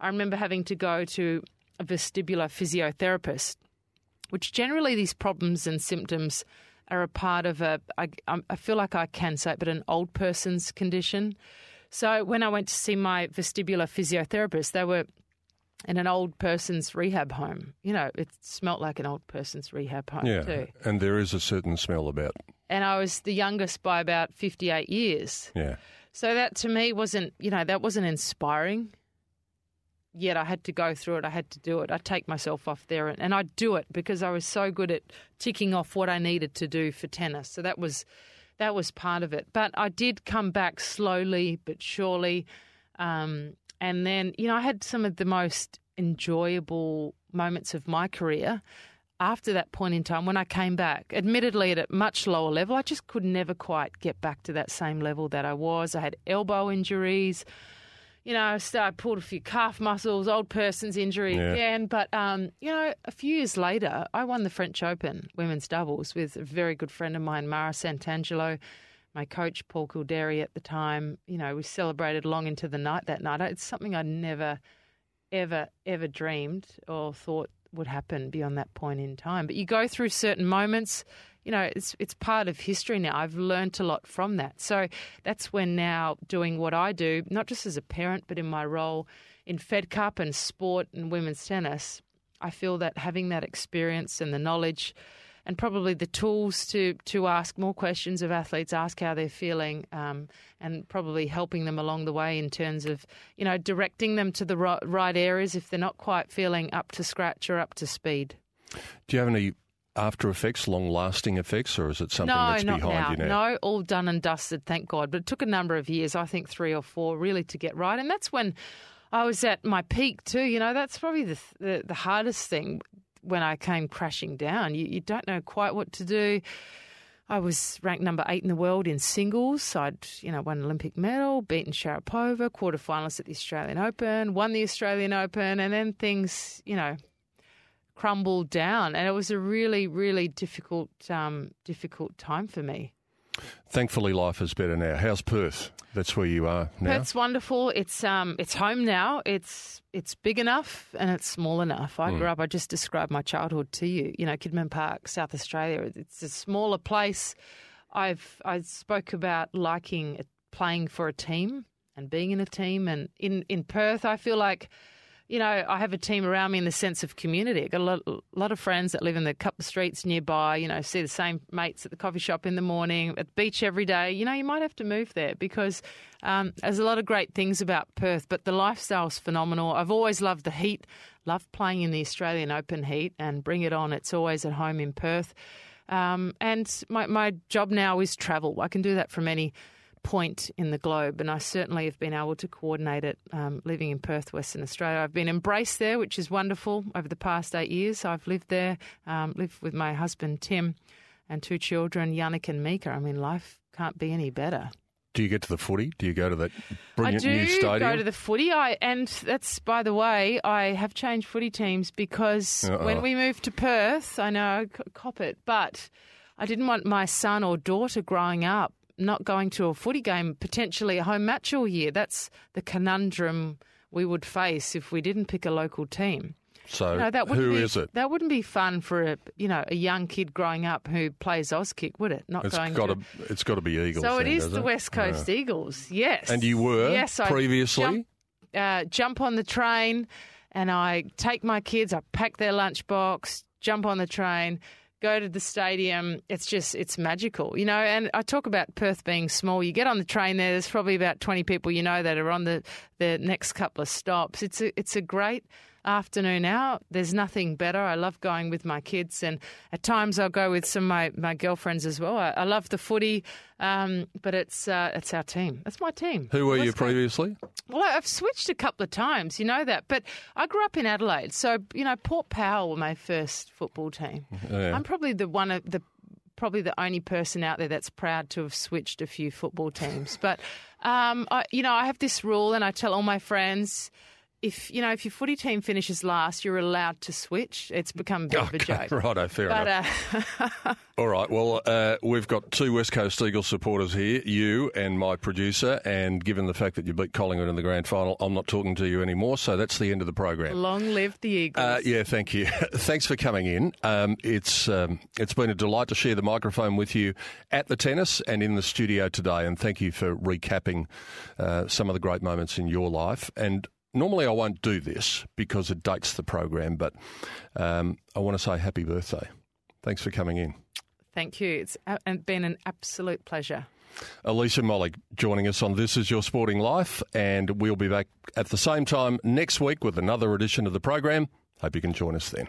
I remember having to go to a vestibular physiotherapist, which generally these problems and symptoms – are a part of a, I, I feel like I can say it, but an old person's condition. So when I went to see my vestibular physiotherapist, they were in an old person's rehab home. You know, it smelt like an old person's rehab home yeah, too. And there is a certain smell about. And I was the youngest by about 58 years. Yeah. So that to me wasn't, you know, that wasn't inspiring yet I had to go through it. I had to do it. I take myself off there and, and I do it because I was so good at ticking off what I needed to do for tennis. So that was that was part of it. But I did come back slowly but surely. Um, and then, you know, I had some of the most enjoyable moments of my career after that point in time when I came back. Admittedly, at a much lower level, I just could never quite get back to that same level that I was. I had elbow injuries you know, I pulled a few calf muscles, old person's injury yeah. again. But, um, you know, a few years later, I won the French Open women's doubles with a very good friend of mine, Mara Santangelo, my coach, Paul Kilderry at the time. You know, we celebrated long into the night that night. It's something I never, ever, ever dreamed or thought would happen beyond that point in time. But you go through certain moments. You know, it's it's part of history now. I've learnt a lot from that. So that's when now doing what I do, not just as a parent, but in my role in Fed Cup and sport and women's tennis, I feel that having that experience and the knowledge and probably the tools to to ask more questions of athletes, ask how they're feeling, um, and probably helping them along the way in terms of you know directing them to the right, right areas if they're not quite feeling up to scratch or up to speed. Do you have any after effects, long lasting effects, or is it something no, that's not behind now. you now? No, all done and dusted, thank God. But it took a number of years, I think three or four, really to get right. And that's when I was at my peak too. You know, that's probably the the, the hardest thing when I came crashing down. You, you don't know quite what to do. I was ranked number eight in the world in singles. I'd, you know, won an Olympic medal, beaten Sharapova, quarterfinalist at the Australian Open, won the Australian Open, and then things, you know, crumbled down. And it was a really, really difficult, um, difficult time for me. Thankfully, life is better now. How's Perth? That's where you are now. Perth's wonderful. It's um, it's home now. It's it's big enough and it's small enough. I grew up. I just described my childhood to you. You know, Kidman Park, South Australia. It's a smaller place. I've I spoke about liking playing for a team and being in a team. And in in Perth, I feel like you know, I have a team around me in the sense of community. I've got a lot, a lot of friends that live in the couple of streets nearby, you know, see the same mates at the coffee shop in the morning, at the beach every day. You know, you might have to move there because um, there's a lot of great things about Perth, but the lifestyle's phenomenal. I've always loved the heat, loved playing in the Australian Open heat and bring it on. It's always at home in Perth. Um, and my, my job now is travel. I can do that from any point in the globe, and I certainly have been able to coordinate it um, living in Perth, Western Australia. I've been embraced there, which is wonderful. Over the past eight years, I've lived there, um, lived with my husband Tim and two children, Yannick and Mika. I mean, life can't be any better. Do you get to the footy? Do you go to that brilliant new stadium? I do go to the footy. I and that's by the way, I have changed footy teams because Uh-oh. when we moved to Perth, I know cop it, but I didn't want my son or daughter growing up not going to a footy game, potentially a home match all year. That's the conundrum we would face if we didn't pick a local team. so, You know, that wouldn't who be, is it? That wouldn't be fun for a you know a young kid growing up who plays Auskick, would it? Not It's going got to. It's got to be Eagles. so it then, is does the it? West Coast Yeah. Eagles. Yes. And you were yes, previously. jump- uh, jump on the train and I take my kids, I pack their lunchbox, jump on the train, go to the stadium. It's just, it's magical, you know. And I talk about Perth being small. You get on the train there, there's probably about 20 people you know that are on the, the next couple of stops. It's a, it's a great afternoon out. There's nothing better. I love going with my kids, and at times I'll go with some of my, my girlfriends as well. I, I love the footy, um, but it's uh, it's our team. It's my team. Who were you previously? well, I've switched a couple of times, you know that. But I grew up in Adelaide, so you know Port Power were my first football team. Yeah. I'm probably the one of the probably the only person out there that's proud to have switched a few football teams. But um, I, you know, I have this rule, and I tell all my friends. If you know if your footy team finishes last, you're allowed to switch. It's become a bit of a joke. righto, fair But enough. uh, All right. Well, uh, we've got two West Coast Eagles supporters here, you and my producer. And given the fact that you beat Collingwood in the grand final, I'm not talking to you anymore. So that's the end of the program. long live the Eagles. Uh, yeah, thank you. Thanks for coming in. Um, it's um, it's been a delight to share the microphone with you at the tennis and in the studio today. And thank you for recapping uh, some of the great moments in your life. And normally I won't do this because it dates the program, but um, I want to say happy birthday. Thanks for coming in. Thank you. It's been an absolute pleasure. Alicia Molik joining us on This Is Your Sporting Life, and we'll be back at the same time next week with another edition of the program. Hope you can join us then.